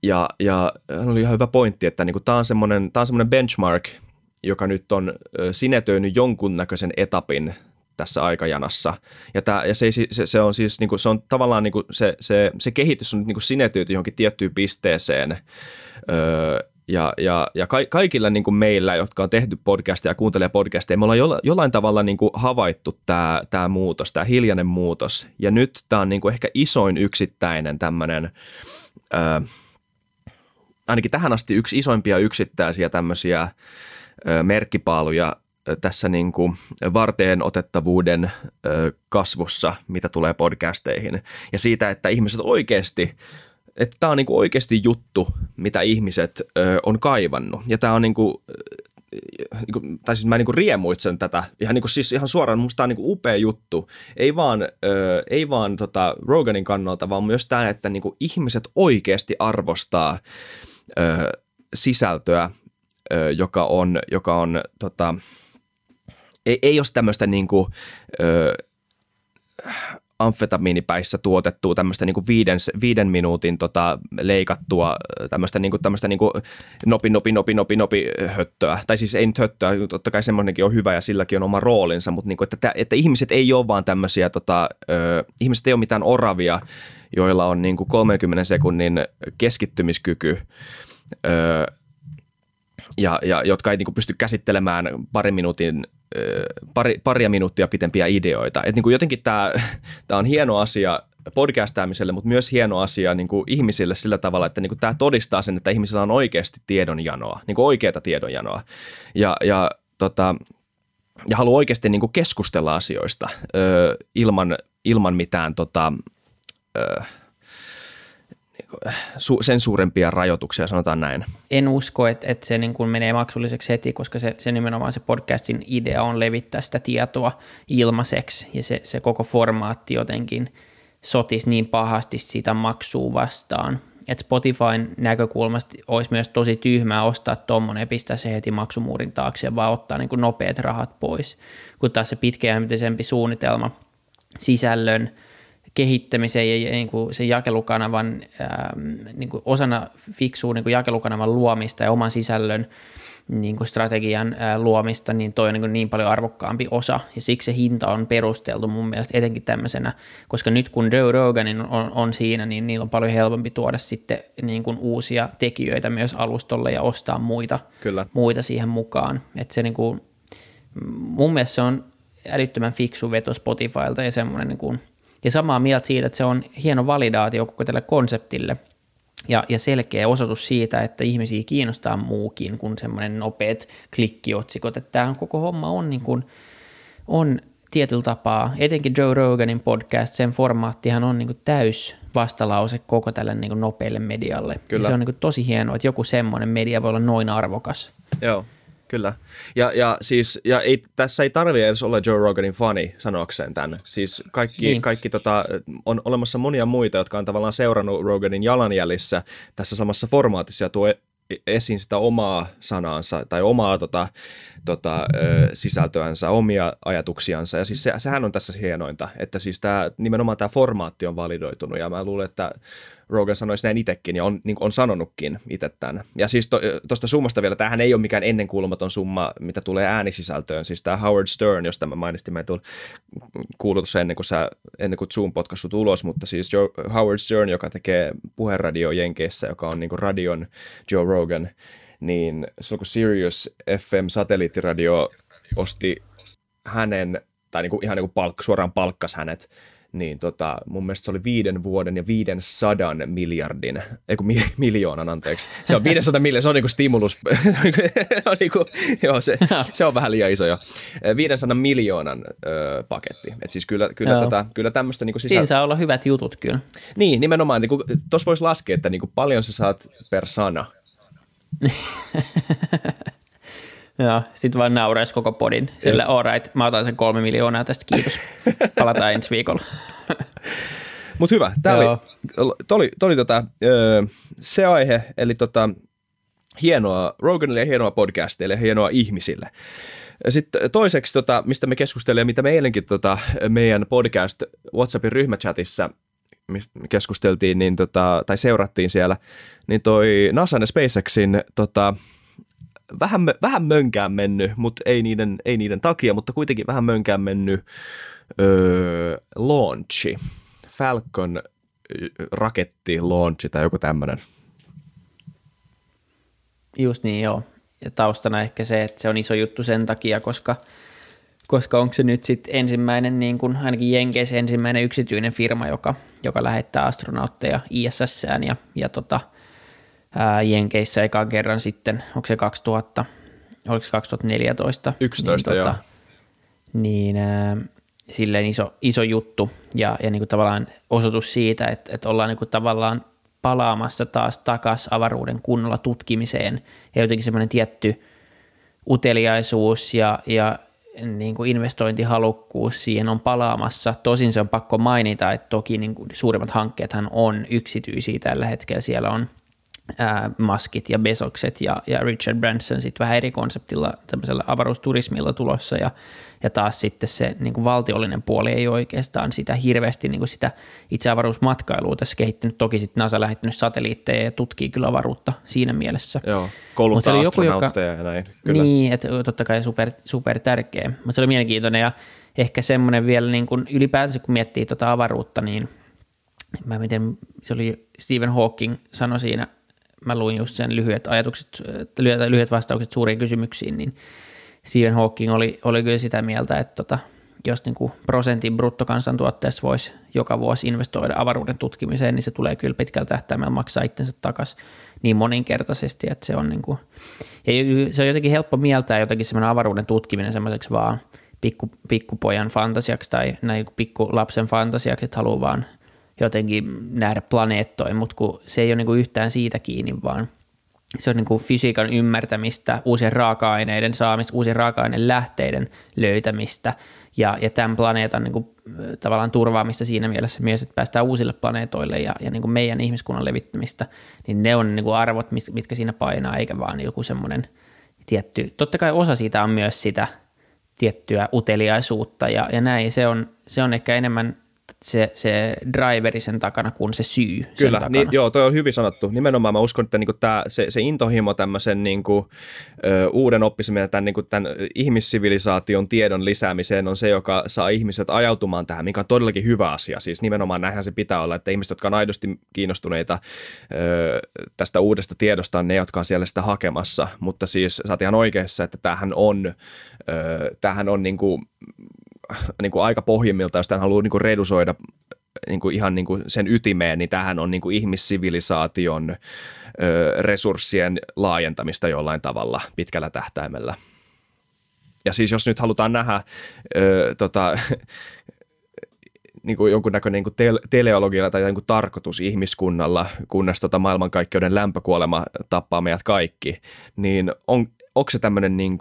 ja, ja oli ihan hyvä pointti, että niin tämä on semmoinen benchmark – joka nyt on sinetöinyt jonkunnäköisen etapin tässä aikajanassa. Ja, tämä, ja se, se, se, on siis, niin kuin, se on tavallaan niin kuin, se, se, se kehitys on nyt niin kuin johonkin tiettyyn pisteeseen. Öö, ja, ja, ja ka, kaikilla niin kuin meillä, jotka on tehty podcastia ja kuuntelee podcastia, me ollaan jolla, jollain tavalla niin kuin havaittu tämä, tämä muutos, tämä hiljainen muutos. Ja nyt tämä on niin kuin ehkä isoin yksittäinen tämmöinen, öö, ainakin tähän asti yksi isoimpia yksittäisiä tämmöisiä – merkkipaaluja tässä niin kuin varteen otettavuuden kasvussa, mitä tulee podcasteihin. Ja siitä, että ihmiset oikeasti, että tämä on niin kuin oikeasti juttu, mitä ihmiset on kaivannut. Ja tämä on niin niin kuin, tai siis mä niin kuin riemuitsen tätä ihan, niin kuin, siis ihan suoraan, musta tämä on niin kuin upea juttu. Ei vaan, ö, ei vaan tota Roganin kannalta, vaan myös tämä, että niin kuin ihmiset oikeasti arvostaa ö, sisältöä joka on, joka on tota, ei, ei ole tämmöistä niin kuin, ö, amfetamiinipäissä tuotettua tämmöistä niin viiden, viiden minuutin tota, leikattua tämmöistä, niin kuin, tämmöistä niin kuin nopi, nopi, nopi, nopi, nopi höttöä. Tai siis ei nyt höttöä, totta kai semmoinenkin on hyvä ja silläkin on oma roolinsa, mutta niin kuin, että, että ihmiset ei ole vaan tämmöisiä, tota, ö, ihmiset ei ole mitään oravia, joilla on niin kuin 30 sekunnin keskittymiskyky. Ö, ja, ja jotka ei niin pysty käsittelemään parin minuutin, pari, paria minuuttia pitempiä ideoita. Et niin jotenkin tämä, (laughs) tämä on hieno asia podcastaamiselle, mutta myös hieno asia niin kuin ihmisille sillä tavalla, että niin tämä todistaa sen, että ihmisillä on oikeasti tiedonjanoa, niin kuin oikeata tiedonjanoa. Ja, ja, tota, ja haluaa oikeasti niin kuin keskustella asioista ö, ilman, ilman mitään tota, ö, sen suurempia rajoituksia, sanotaan näin. En usko, että, että se niin kuin menee maksulliseksi heti, koska se, se nimenomaan se podcastin idea on levittää sitä tietoa ilmaiseksi ja se, se koko formaatti jotenkin sotisi niin pahasti sitä maksua vastaan. Että Spotifyn näkökulmasta olisi myös tosi tyhmää ostaa tuommoinen ja pistää se heti maksumuurin taakse, vaan ottaa niin kuin nopeat rahat pois, kun taas se pitkäjänteisempi suunnitelma sisällön – kehittämisen ja niin kuin sen jakelukanavan ähm, niin kuin osana fiksua niin kuin jakelukanavan luomista ja oman sisällön niin kuin strategian ää, äh, luomista, niin toi on niin, niin paljon arvokkaampi osa, ja siksi se hinta on perusteltu mun mielestä etenkin tämmöisenä, koska nyt kun Joe Roganin on, on siinä, niin niillä on paljon helpompi tuoda sitten niin kuin uusia tekijöitä myös alustolle ja ostaa muita, Kyllä. muita siihen mukaan, että se niin kuin, mun mielestä se on älyttömän fiksu veto Spotifylta ja semmoinen niin kuin – ja samaa mieltä siitä, että se on hieno validaatio koko tälle konseptille ja, ja selkeä osoitus siitä, että ihmisiä kiinnostaa muukin kuin semmoinen nopeat klikkiotsikot. Että tämä koko homma on, niin kuin, on tietyllä tapaa, etenkin Joe Roganin podcast, sen formaattihan on niin kuin täys vastalause koko tälle niin kuin nopealle medialle. Kyllä. Ja se on niin kuin tosi hienoa, että joku semmoinen media voi olla noin arvokas. Joo. Kyllä. Ja, ja siis, ja ei, tässä ei tarvitse edes olla Joe Roganin fani sanokseen tänne. Siis kaikki, niin. kaikki tota, on olemassa monia muita, jotka on tavallaan seurannut Roganin jalanjäljissä tässä samassa formaatissa ja tuo esiin sitä omaa sanaansa tai omaa tota, tota, sisältöänsä, omia ajatuksiansa. Ja siis se, sehän on tässä hienointa, että siis tämä, nimenomaan tämä formaatti on validoitunut ja mä luulen, että Rogan sanoisi näin itsekin ja on, niin on sanonutkin itse tämän. Ja siis tuosta to, summasta vielä, tämähän ei ole mikään ennenkuulumaton summa, mitä tulee äänisisältöön. Siis tämä Howard Stern, josta mä mainitsin, mä en kuullut sen ennen kuin, sä, ennen kuin Zoom potkasi ulos, mutta siis Joe, Howard Stern, joka tekee puheradio Jenkeissä, joka on niin radion Joe Rogan, niin silloin kun Sirius FM satelliittiradio osti hänen, tai niin kuin, ihan niin kuin palk, suoraan palkkas hänet, niin tota, mun mielestä se oli viiden vuoden ja viiden sadan miljardin, ei kun mi- miljoonan anteeksi. Se on 500 (laughs) miljoonaa, se on niinku stimulus, (laughs) on niinku, joo, se, se, on vähän liian iso jo. 500 miljoonan ö, paketti, et siis kyllä, kyllä, tota, kyllä tämmöistä niinku sisä... Siinä saa olla hyvät jutut kyllä. Niin, nimenomaan, niinku, tuossa voisi laskea, että niinku paljon sä saat per sana. (laughs) Joo, sit vaan nauraisi koko podin. Sille all right, mä otan sen kolme miljoonaa tästä, kiitos. Palataan ensi viikolla. (laughs) Mutta hyvä, tämä oli, oli, oli tota, se aihe, eli tota, hienoa Roganille ja hienoa podcasteille ja hienoa ihmisille. Sitten toiseksi, tota, mistä me keskustelemme, mitä me eilenkin tota, meidän podcast WhatsAppin ryhmächatissa mistä keskusteltiin, niin tota, tai seurattiin siellä, niin toi NASA ja SpaceXin tota, vähän, vähän mönkään mennyt, mutta ei niiden, ei niiden takia, mutta kuitenkin vähän mönkään mennyt öö, launchi, Falcon raketti launchi tai joku tämmöinen. Just niin, joo. Ja taustana ehkä se, että se on iso juttu sen takia, koska, koska onko se nyt sitten ensimmäinen, niin kuin ainakin Jenkeissä ensimmäinen yksityinen firma, joka, joka lähettää astronautteja ISSään ja, ja tota, ää, Jenkeissä ekan kerran sitten, onko se 2000, oliko se 2014? 11, niin, tota, Niin ää, silleen iso, iso juttu ja, ja niin kuin tavallaan osoitus siitä, että, että ollaan niin kuin tavallaan palaamassa taas takaisin avaruuden kunnolla tutkimiseen ja jotenkin semmoinen tietty uteliaisuus ja, ja niin kuin investointihalukkuus siihen on palaamassa. Tosin se on pakko mainita, että toki niin kuin suurimmat hankkeethan on yksityisiä tällä hetkellä. Siellä on – ää, Muskit ja Besokset ja, ja Richard Branson sitten vähän eri konseptilla tämmöisellä avaruusturismilla tulossa ja, ja taas sitten se niin kuin valtiollinen puoli ei oikeastaan sitä hirveästi niin kuin sitä itse avaruusmatkailua tässä kehittynyt. Toki sitten NASA lähettänyt satelliitteja ja tutkii kyllä avaruutta siinä mielessä. Joo, kouluttaa joku, joka, ja näin. Kyllä. Niin, että totta kai super, super tärkeä. Mutta se oli mielenkiintoinen ja ehkä semmoinen vielä niin kuin ylipäätänsä kun miettii tuota avaruutta, niin mä miten se oli Stephen Hawking sanoi siinä – mä luin just sen lyhyet ajatukset, lyhyet vastaukset suuriin kysymyksiin, niin Stephen Hawking oli, oli kyllä sitä mieltä, että tota, jos niin kuin prosentin bruttokansantuotteessa voisi joka vuosi investoida avaruuden tutkimiseen, niin se tulee kyllä pitkällä tähtäimellä maksaa itsensä takaisin niin moninkertaisesti, että se on, niin kuin, ja se on jotenkin helppo mieltää jotenkin semmoinen avaruuden tutkiminen semmoiseksi vaan pikku, pikkupojan fantasiaksi tai näin pikkulapsen fantasiaksi, että haluaa vaan – jotenkin nähdä planeettoja, mutta kun se ei ole niin yhtään siitä kiinni, vaan se on niin kuin fysiikan ymmärtämistä, uusien raaka-aineiden saamista, uusien raaka-aineen lähteiden löytämistä ja, ja tämän planeetan niin kuin, tavallaan turvaamista siinä mielessä myös, että päästään uusille planeetoille ja, ja niin kuin meidän ihmiskunnan levittämistä, niin ne on niin kuin arvot, mitkä siinä painaa, eikä vaan joku semmoinen tietty, totta kai osa siitä on myös sitä tiettyä uteliaisuutta ja, ja näin, se on, se on ehkä enemmän se, se driveri sen takana kuin se syy Kyllä, sen niin, joo, toi on hyvin sanottu. Nimenomaan mä uskon, että niinku tää, se, se intohimo tämmöisen niinku, ö, uuden oppimisen tämän, niinku, tämän ihmissivilisaation tiedon lisäämiseen on se, joka saa ihmiset ajautumaan tähän, mikä on todellakin hyvä asia. Siis nimenomaan näinhän se pitää olla, että ihmiset, jotka on aidosti kiinnostuneita ö, tästä uudesta tiedosta, on ne, jotka on siellä sitä hakemassa. Mutta siis sä oot ihan oikeassa, että tämähän on, ö, tämähän on niinku, niin kuin aika pohjimmilta, jos tämän haluaa niin kuin redusoida niin kuin ihan niin kuin sen ytimeen, niin tähän on niin kuin ihmissivilisaation ö, resurssien laajentamista jollain tavalla pitkällä tähtäimellä. Ja siis jos nyt halutaan nähdä ö, tota, niin kuin jonkunnäköinen niin kuin te- teleologia tai niin kuin tarkoitus ihmiskunnalla, kunnes tota maailmankaikkeuden lämpökuolema tappaa meidät kaikki, niin on, onko se tämmöinen niin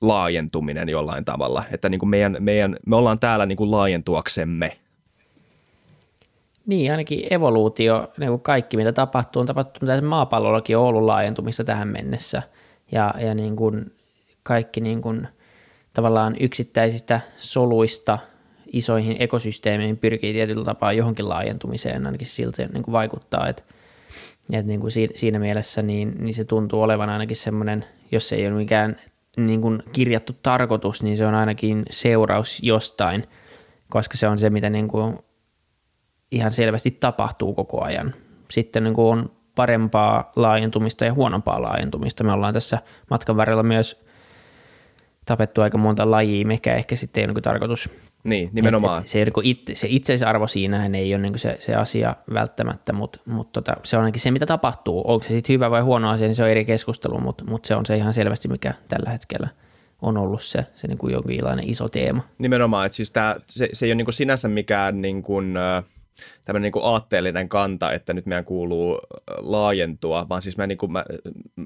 laajentuminen jollain tavalla, että niin kuin meidän, meidän, me ollaan täällä niin kuin laajentuaksemme? Niin, ainakin evoluutio, niin kuin kaikki mitä tapahtuu, on tapahtunut, mitä maapallollakin on ollut laajentumissa tähän mennessä. Ja, ja niin kuin kaikki niin kuin, tavallaan yksittäisistä soluista isoihin ekosysteemeihin pyrkii tietyllä tapaa johonkin laajentumiseen, ainakin siltä niin kuin vaikuttaa, että, että niin kuin siinä mielessä niin, niin se tuntuu olevan ainakin semmoinen, jos se ei ole mikään niin kuin kirjattu tarkoitus, niin se on ainakin seuraus jostain, koska se on se, mitä niin kuin ihan selvästi tapahtuu koko ajan. Sitten niin kuin on parempaa laajentumista ja huonompaa laajentumista. Me ollaan tässä matkan varrella myös tapettu aika monta lajia, mikä ehkä sitten ei ole niin tarkoitus. Niin, nimenomaan. Et, et se, niin itse, se itseisarvo siinä ei ole niin se, se asia välttämättä, mutta mut tota, se on ainakin se, mitä tapahtuu. Onko se sitten hyvä vai huono asia, niin se on eri keskustelu, mutta mut se on se ihan selvästi, mikä tällä hetkellä on ollut se, se niin kuin jonkinlainen iso teema. Nimenomaan, että siis tää, se, se ei ole niin sinänsä mikään niin kuin, äh, tämmöinen niin kuin aatteellinen kanta, että nyt meidän kuuluu laajentua, vaan siis mä, niin kuin, mä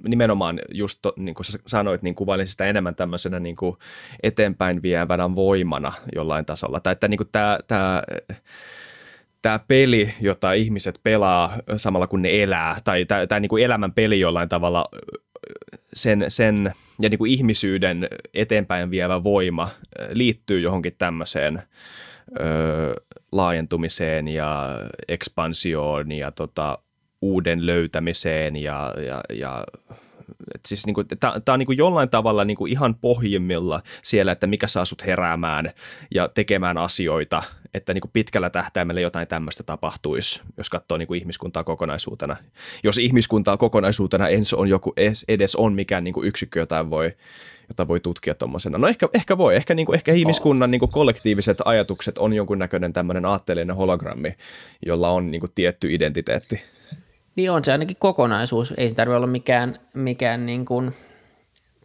nimenomaan just to, niin kuin sanoit, niin kuvailin sitä enemmän tämmöisenä niin kuin eteenpäin vievänä voimana jollain tasolla. Tai että niin kuin tämä, tämä tämä peli, jota ihmiset pelaa samalla kun ne elää, tai tämä, tämä niin kuin elämän peli jollain tavalla, sen, sen ja niin kuin ihmisyyden eteenpäin vievä voima liittyy johonkin tämmöiseen ö, laajentumiseen ja ekspansioon ja tota, uuden löytämiseen ja, ja, ja siis niinku, tämä on niinku jollain tavalla niinku ihan pohjimmilla siellä, että mikä saa sut heräämään ja tekemään asioita, että niinku pitkällä tähtäimellä jotain tämmöistä tapahtuisi, jos katsoo niinku ihmiskuntaa kokonaisuutena. Jos ihmiskuntaa kokonaisuutena ens on joku, edes on mikään niinku yksikkö, jota voi jota voi tutkia tuommoisena. No ehkä, ehkä voi, ehkä, niin kuin, ehkä ihmiskunnan niin kuin kollektiiviset ajatukset on jonkunnäköinen tämmöinen aatteellinen hologrammi, jolla on niin kuin, tietty identiteetti. Niin on se ainakin kokonaisuus, ei se tarvitse olla mikään, mikään niin kuin,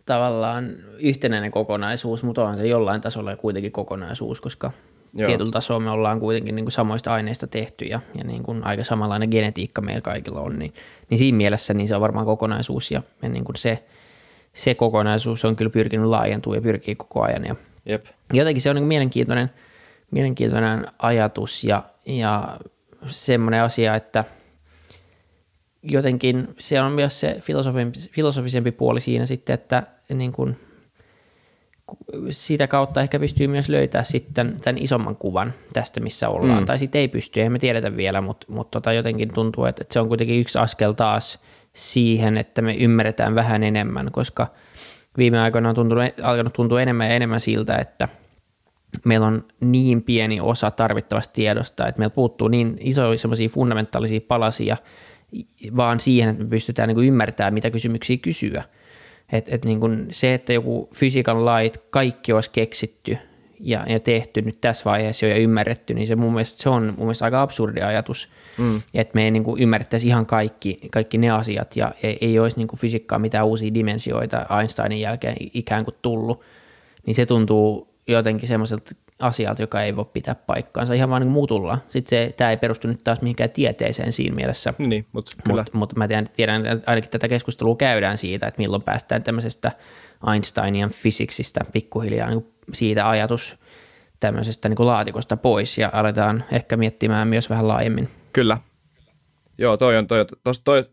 tavallaan yhtenäinen kokonaisuus, mutta on se jollain tasolla kuitenkin kokonaisuus, koska Joo. tietyllä tasolla me ollaan kuitenkin niin kuin samoista aineista tehty ja, ja niin kuin aika samanlainen genetiikka meillä kaikilla on, niin, niin siinä mielessä niin se on varmaan kokonaisuus ja, ja niin kuin se, se kokonaisuus on kyllä pyrkinyt laajentua ja pyrkii koko ajan. Ja Jep. Jotenkin se on niin mielenkiintoinen, mielenkiintoinen ajatus ja, ja semmoinen asia, että jotenkin se on myös se filosofisempi puoli siinä sitten, että niin kuin sitä kautta ehkä pystyy myös löytää sitten tämän isomman kuvan tästä, missä ollaan. Mm. Tai sitten ei pysty, eihän me tiedetä vielä, mutta, mutta tota jotenkin tuntuu, että, että se on kuitenkin yksi askel taas – siihen, että me ymmärretään vähän enemmän, koska viime aikoina on tuntunut, alkanut tuntua enemmän ja enemmän siltä, että meillä on niin pieni osa tarvittavasta tiedosta, että meillä puuttuu niin isoja semmoisia fundamentaalisia palasia vaan siihen, että me pystytään niin ymmärtämään, mitä kysymyksiä kysyä. Et, et niin kuin se, että joku fysiikan lait, kaikki olisi keksitty ja, ja tehty nyt tässä vaiheessa jo ja ymmärretty, niin se mun mielestä se on mun mielestä aika absurdi ajatus, mm. että me ei niin kuin ymmärrettäisi ihan kaikki, kaikki ne asiat ja ei, ei olisi niin kuin fysiikkaa mitään uusia dimensioita Einsteinin jälkeen ikään kuin tullut, niin se tuntuu jotenkin semmoiselta asialta, joka ei voi pitää paikkaansa ihan vaan niin muutulla. Sitten se, tämä ei perustu nyt taas mihinkään tieteeseen siinä mielessä. Niin, mutta kyllä. Mut, mutta mä tiedän, tiedän, että ainakin tätä keskustelua käydään siitä, että milloin päästään tämmöisestä Einsteinian fysiksistä pikkuhiljaa niin siitä ajatus tämmöisestä niin kuin laatikosta pois ja aletaan ehkä miettimään myös vähän laajemmin. Kyllä. Joo, toi on, toi, toi, toi,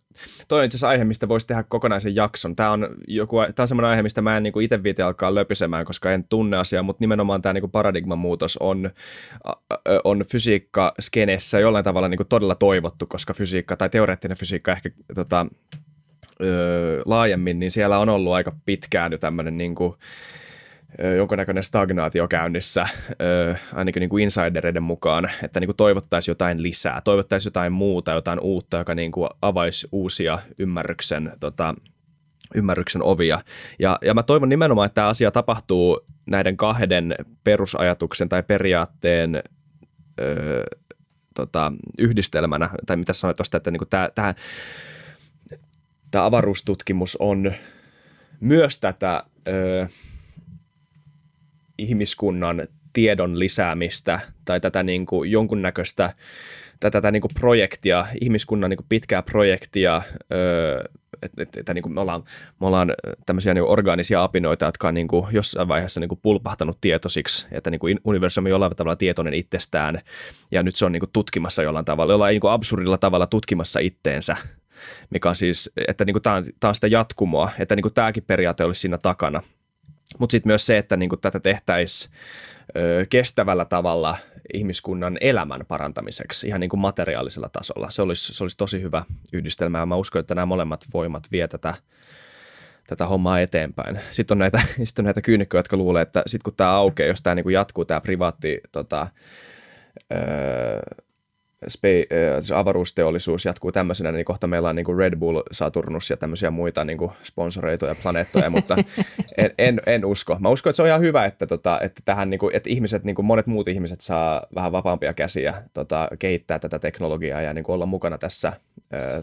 toi on itse asiassa aihe, mistä voisi tehdä kokonaisen jakson. Tämä on, joku, tämä on semmoinen aihe, mistä mä en niin itse viite alkaa löpisemään, koska en tunne asiaa, mutta nimenomaan tämä niin paradigman muutos on, on fysiikka skenessä jollain tavalla niin todella toivottu, koska fysiikka tai teoreettinen fysiikka ehkä tota, öö, laajemmin, niin siellä on ollut aika pitkään jo tämmöinen niin kuin, jonkunnäköinen stagnaatio käynnissä, ainakin niin kuin insidereiden mukaan, että niin kuin toivottaisiin jotain lisää, toivottaisiin jotain muuta, jotain uutta, joka niin kuin avaisi uusia ymmärryksen, tota, ymmärryksen ovia. Ja, ja mä toivon nimenomaan, että tämä asia tapahtuu näiden kahden perusajatuksen tai periaatteen ö, tota, yhdistelmänä, tai mitä sanoit tuosta, että niin tämä avaruustutkimus on myös tätä... Ö, ihmiskunnan tiedon lisäämistä tai tätä niin kuin jonkunnäköistä tätä, tätä niin kuin projektia, ihmiskunnan niin kuin pitkää projektia, öö, että et, et, niin me, ollaan, me ollaan tämmöisiä niin orgaanisia apinoita, jotka on niin kuin jossain vaiheessa niin kuin pulpahtanut tietoisiksi, että niin kuin universumi on jollain tavalla tietoinen itsestään, ja nyt se on niin kuin tutkimassa jollain tavalla, jollain niin kuin absurdilla tavalla tutkimassa itteensä, mikä on siis, että niin kuin tämä, on, tämä on sitä jatkumoa, että niin kuin tämäkin periaate olisi siinä takana. Mutta sitten myös se, että niin kuin tätä tehtäisiin kestävällä tavalla ihmiskunnan elämän parantamiseksi ihan niin kuin materiaalisella tasolla. Se olisi, se olisi tosi hyvä yhdistelmä ja mä uskon, että nämä molemmat voimat vie tätä, tätä hommaa eteenpäin. Sitten on näitä, (laughs) on näitä kyynikkoja, jotka luulee, että sitten kun tämä aukeaa, jos tämä niin kuin jatkuu, tämä privaatti tota, öö, spe, äh, avaruusteollisuus jatkuu tämmöisenä, niin kohta meillä on niin kuin Red Bull, Saturnus ja tämmöisiä muita niin kuin sponsoreituja planeettoja, mutta (laughs) en, en, en, usko. Mä uskon, että se on ihan hyvä, että, tota, että, tähän, niin kuin, että ihmiset, niin kuin monet muut ihmiset saa vähän vapaampia käsiä tota, kehittää tätä teknologiaa ja niin kuin olla mukana tässä,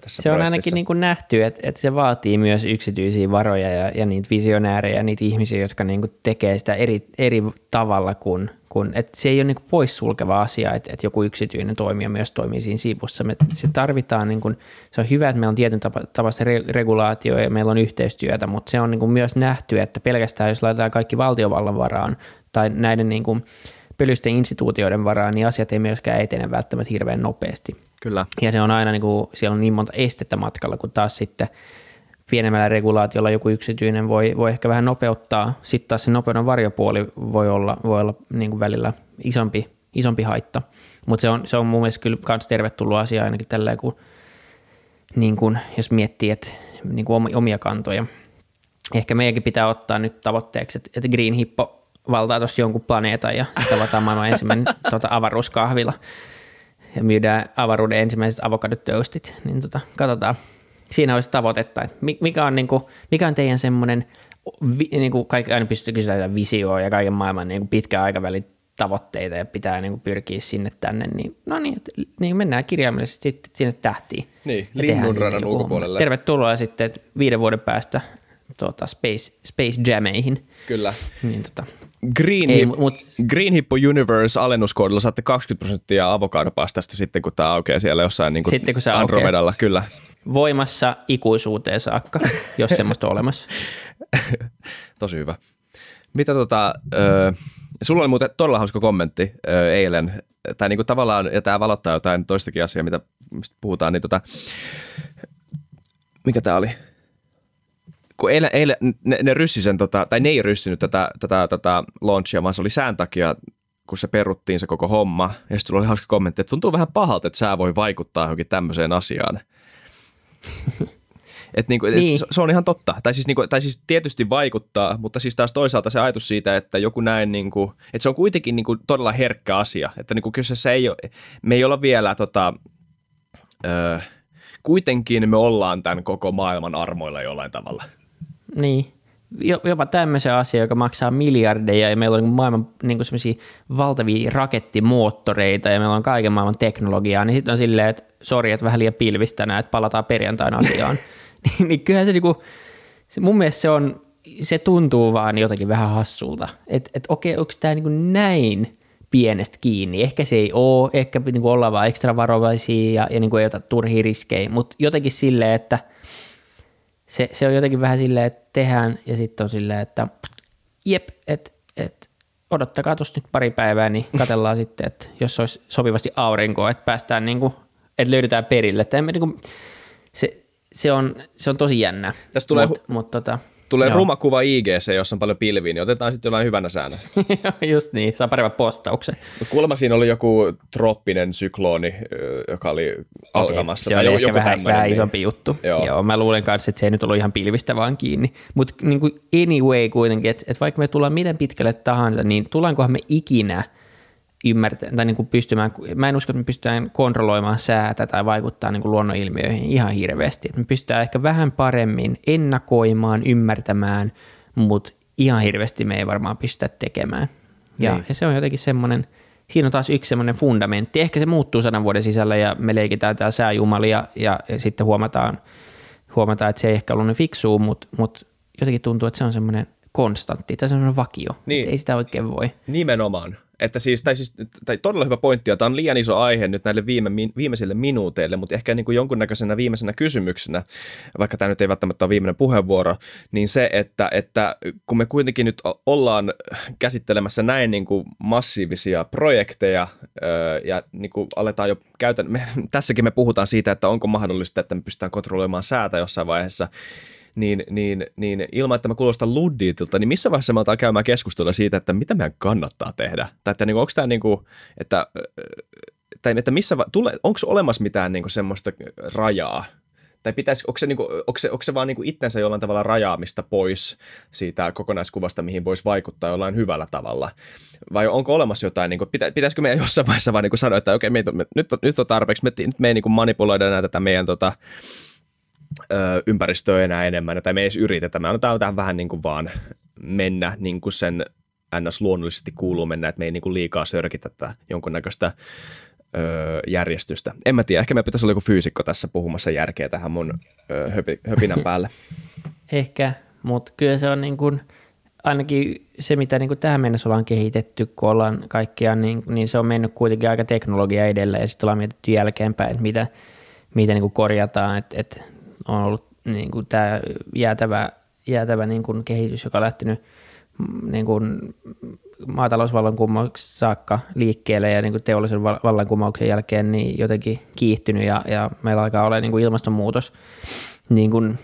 tässä Se on ainakin niin kuin nähty, että, että se vaatii myös yksityisiä varoja ja, ja niitä visionäärejä, niitä ihmisiä, jotka niin kuin tekee sitä eri, eri tavalla kuin kun, että se ei ole niin kuin poissulkeva asia, että, että joku yksityinen toimija myös toimii siinä siivussa. Me, se tarvitaan, niin kuin, se on hyvä, että meillä on tietyn tapa, tapaista regulaatio ja meillä on yhteistyötä, mutta se on niin kuin myös nähty, että pelkästään jos laitetaan kaikki valtiovallan varaan tai näiden niin kuin pölysten instituutioiden varaan, niin asiat ei myöskään etene välttämättä hirveän nopeasti. Kyllä. Ja se on aina, niin kuin, siellä on niin monta estettä matkalla, kun taas sitten – pienemmällä regulaatiolla joku yksityinen voi, voi ehkä vähän nopeuttaa. Sitten taas se nopeuden varjopuoli voi olla, voi olla niin kuin välillä isompi, isompi haitta. Mutta se on, se on mun mielestä kyllä myös tervetullut asia ainakin tällä, kun, niin kuin, jos miettii, että niin kuin omia kantoja. Ehkä meidänkin pitää ottaa nyt tavoitteeksi, että, että Green Hippo valtaa tuossa jonkun planeetan ja sitä avataan maailman ensimmäinen tuota, avaruuskahvila ja myydään avaruuden ensimmäiset avokadotoastit, niin tota, katsotaan, siinä olisi tavoitetta, että mikä on, niin kuin, mikä on teidän semmoinen, niin kuin kaikki aina pystyy kysyä visioa ja kaiken maailman niin kuin pitkän aikavälin tavoitteita ja pitää niin kuin pyrkiä sinne tänne, niin no niin, että, niin mennään kirjaimellisesti sitten sinne tähtiin. Niin, linnunradan niin ulkopuolelle. Tervetuloa sitten viiden vuoden päästä tuota, Space, Space Jameihin. Kyllä. Niin, tota, Green, Ei, Hip, mut, Green Hippo Universe alennuskoodilla saatte 20 prosenttia avokadopastasta sitten, kun tämä aukeaa siellä jossain niin kuin sitten, kun se Andromedalla. Aukeaa. Kyllä voimassa ikuisuuteen saakka, jos (laughs) semmoista on olemassa. Tosi hyvä. Mitä tota, ö, sulla oli muuten todella hauska kommentti ö, eilen, tai niinku tavallaan, ja tämä valottaa jotain toistakin asiaa, mitä mistä puhutaan, niin tota, mikä tämä oli? Kun eilen, eilen ne, ne ryssi sen, tota, tai ne ei ryssinyt tätä, tätä, tätä launchia, vaan se oli sään takia kun se peruttiin se koko homma. Ja sitten oli hauska kommentti, että tuntuu vähän pahalta, että sää voi vaikuttaa johonkin tämmöiseen asiaan. (laughs) Et niinku, niin. et se on ihan totta. Tai siis, niinku, tai siis tietysti vaikuttaa, mutta siis taas toisaalta se ajatus siitä, että joku näin, niinku, että se on kuitenkin niinku todella herkkä asia. Että niinku kyseessä ei ole, me ei olla vielä tota, ö, kuitenkin me ollaan tämän koko maailman armoilla jollain tavalla. Niin, jopa tämmöisen asia, joka maksaa miljardeja ja meillä on niin maailman niin kuin valtavia rakettimoottoreita ja meillä on kaiken maailman teknologiaa, niin sitten on silleen, että sori, että vähän liian pilvistä että palataan perjantaina asiaan. (laughs) niin, niin kyllähän se, niin kuin, se mun mielestä se on, se tuntuu vaan jotenkin vähän hassulta, että et, okei, onko tämä niin näin pienestä kiinni. Ehkä se ei ole, ehkä niin kuin ollaan vaan ekstra varovaisia ja, ja niin kuin ei ota turhia riskejä, mutta jotenkin silleen, että – se, se on jotenkin vähän silleen, että tehdään ja sitten on silleen, että jep, että et, odottakaa tuossa nyt pari päivää, niin katellaan (laughs) sitten, että jos olisi sopivasti aurinkoa, että päästään niin kuin, että löydetään perille. Että emme, niin kuin, se, se, on, se on tosi jännä. Tässä tulee, mut, mut, tota, Tulee Joo. ruma kuva IGC, jossa on paljon pilviä, niin otetaan sitten jollain hyvänä säännö. (laughs) Just niin, saa paremman postauksen. No, kuulemma siinä oli joku troppinen syklooni, joka oli alkamassa. Okay, se oli joku vähän, vähän niin. isompi juttu. Joo. Joo, mä luulen kanssa, että se ei nyt ollut ihan pilvistä vaan kiinni. Mutta niin anyway kuitenkin, että, että vaikka me tullaan miten pitkälle tahansa, niin tullaankohan me ikinä – ymmärtää, tai niin kuin pystymään, mä en usko, että me pystytään kontrolloimaan säätä tai vaikuttaa niin kuin luonnonilmiöihin ihan hirveästi. Että me pystytään ehkä vähän paremmin ennakoimaan, ymmärtämään, mutta ihan hirveästi me ei varmaan pystytä tekemään. Ja, niin. ja se on jotenkin semmoinen, siinä on taas yksi semmoinen fundamentti. Ehkä se muuttuu sadan vuoden sisällä ja me leikitään tämä sääjumali ja, ja, sitten huomataan, huomataan, että se ei ehkä ollut niin fiksua, mutta, mutta jotenkin tuntuu, että se on semmoinen konstantti tai semmoinen vakio. Niin. Ei sitä oikein voi. Nimenomaan. Että siis, tai siis, tai todella hyvä pointti, ja tämä on liian iso aihe nyt näille viime, viimeisille minuuteille, mutta ehkä niin kuin jonkunnäköisenä viimeisenä kysymyksenä, vaikka tämä nyt ei välttämättä ole viimeinen puheenvuoro, niin se, että, että kun me kuitenkin nyt ollaan käsittelemässä näin niin kuin massiivisia projekteja, ja niin kuin aletaan jo käytän, tässäkin me puhutaan siitä, että onko mahdollista, että me pystytään kontrolloimaan säätä jossain vaiheessa, niin, niin, niin ilman, että mä kuulostan luddiitilta, niin missä vaiheessa me aletaan käymään keskustelua siitä, että mitä meidän kannattaa tehdä? Tai että niin onko tämä niin kuin, että, tai että missä, tule, onko olemassa mitään niin kuin semmoista rajaa, tai pitäisi, onko se, niin kuin, onko se, onko se vaan niin kuin itsensä jollain tavalla rajaamista pois siitä kokonaiskuvasta, mihin voisi vaikuttaa jollain hyvällä tavalla? Vai onko olemassa jotain, niin kuin, pitä, pitäisikö meidän jossain vaiheessa vaan niin kuin sanoa, että okei, me, me, nyt, on, nyt on tarpeeksi, me, nyt me ei niin kuin manipuloida näitä tätä meidän tota, ö, ympäristöä enää enemmän, tai me ei edes yritetä. Me annetaan tähän vähän niin kuin vaan mennä niin kuin sen ns. luonnollisesti kuuluu mennä, että me ei niin kuin liikaa sörkitä tätä jonkunnäköistä ö, järjestystä. En mä tiedä, ehkä me pitäisi olla joku fyysikko tässä puhumassa järkeä tähän mun ö, höpi, höpinän (laughs) päälle. ehkä, mutta kyllä se on niin kuin, ainakin se, mitä niin kuin tähän mennessä ollaan kehitetty, kun ollaan kaikkia, niin, niin se on mennyt kuitenkin aika teknologia edellä ja sitten ollaan mietitty jälkeenpäin, että mitä, mitä niin kuin korjataan, että, että on ollut niin kuin tämä jäätävä, jäätävä niin kuin kehitys, joka on lähtenyt mm, niin kuin maatalousvallankumouksesta saakka liikkeelle ja niin kuin teollisen vallankumouksen jälkeen niin jotenkin kiihtynyt ja, ja meillä alkaa olla niin kuin ilmastonmuutos niin kuin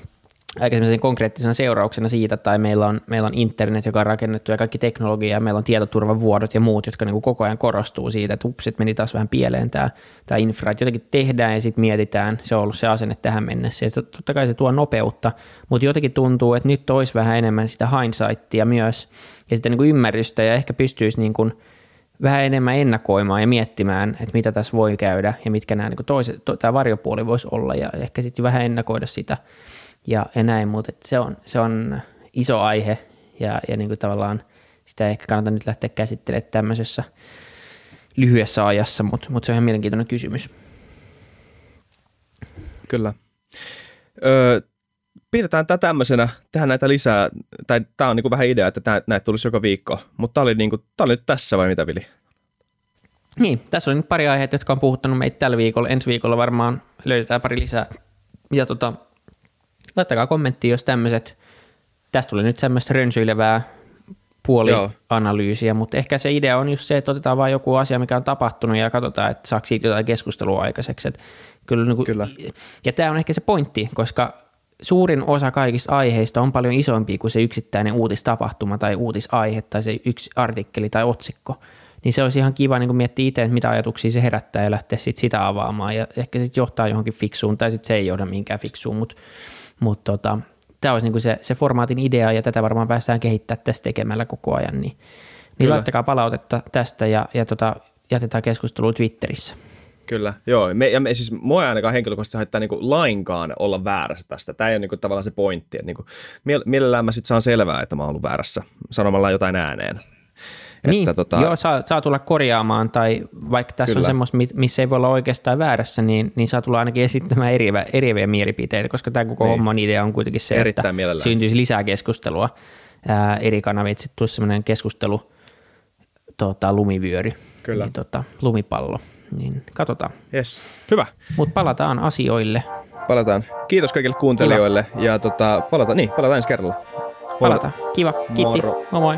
aika konkreettisena seurauksena siitä, tai meillä on, meillä on internet, joka on rakennettu ja kaikki teknologia, ja meillä on tietoturvavuodot ja muut, jotka niin kuin koko ajan korostuu siitä, että upsit meni taas vähän pieleen tämä, tämä infra, että jotenkin tehdään ja sitten mietitään, se on ollut se asenne tähän mennessä, ja totta kai se tuo nopeutta, mutta jotenkin tuntuu, että nyt olisi vähän enemmän sitä hindsightia myös, ja sitten niin kuin ymmärrystä, ja ehkä pystyisi niin kuin vähän enemmän ennakoimaan ja miettimään, että mitä tässä voi käydä, ja mitkä nämä niin toiset, to, tämä varjopuoli voisi olla, ja ehkä sitten vähän ennakoida sitä, ja, ja näin, mutta se on, se on iso aihe ja, ja niin tavallaan sitä ei ehkä kannata nyt lähteä käsittelemään tämmöisessä lyhyessä ajassa, mutta, mutta se on ihan mielenkiintoinen kysymys. Kyllä. Öö, pidetään tämä tämmöisenä, tehdään näitä lisää, tai tämä on niinku vähän idea, että tää, näitä tulisi joka viikko, mutta tämä oli, niinku, tää oli nyt tässä vai mitä Vili? Niin, tässä oli nyt pari aihetta, jotka on puhuttanut meitä tällä viikolla. Ensi viikolla varmaan löydetään pari lisää. Ja tota, laittakaa kommentti, jos tämmöiset, tästä tuli nyt semmoista rönsyilevää puolianalyysiä, mutta ehkä se idea on just se, että otetaan vain joku asia, mikä on tapahtunut ja katsotaan, että saako siitä jotain keskustelua aikaiseksi. Että kyllä, niin kuin, kyllä. Ja tämä on ehkä se pointti, koska suurin osa kaikista aiheista on paljon isompi kuin se yksittäinen uutistapahtuma tai uutisaihe tai se yksi artikkeli tai otsikko. Niin se olisi ihan kiva niin miettiä itse, että mitä ajatuksia se herättää ja lähteä sit sitä avaamaan ja ehkä sitten johtaa johonkin fiksuun tai sitten se ei johda minkään fiksuun, mutta mutta tota, tämä olisi niinku se, se formaatin idea ja tätä varmaan päästään kehittämään tässä tekemällä koko ajan. Niin, niin laittakaa palautetta tästä ja, ja tota, jätetään keskustelua Twitterissä. Kyllä, joo. Me, ja me, siis mua ainakaan henkilökohtaisesti haittaa niinku lainkaan olla väärässä tästä. Tämä ei ole niinku tavallaan se pointti. Että niinku, mielellään mä sitten saan selvää, että mä oon ollut väärässä sanomalla jotain ääneen. Niin, että, tota... joo, saa, saa tulla korjaamaan, tai vaikka tässä Kyllä. on semmoista, missä ei voi olla oikeastaan väärässä, niin, niin saa tulla ainakin esittämään eriäviä, eriäviä mielipiteitä, koska tämä koko niin. homman idea on kuitenkin se, Erittäin että syntyisi lisää keskustelua ää, eri kanavit, sitten tulisi semmoinen keskustelu, tota, lumivyöri, Kyllä. Niin, tota, lumipallo, niin katsotaan. Yes. Hyvä. Mutta palataan asioille. Palataan. Kiitos kaikille kuuntelijoille Kiva. ja tota, palataan, niin, palataan ensi kerralla. Palataan. Kiva. Kiitti. Moro. Moi moi.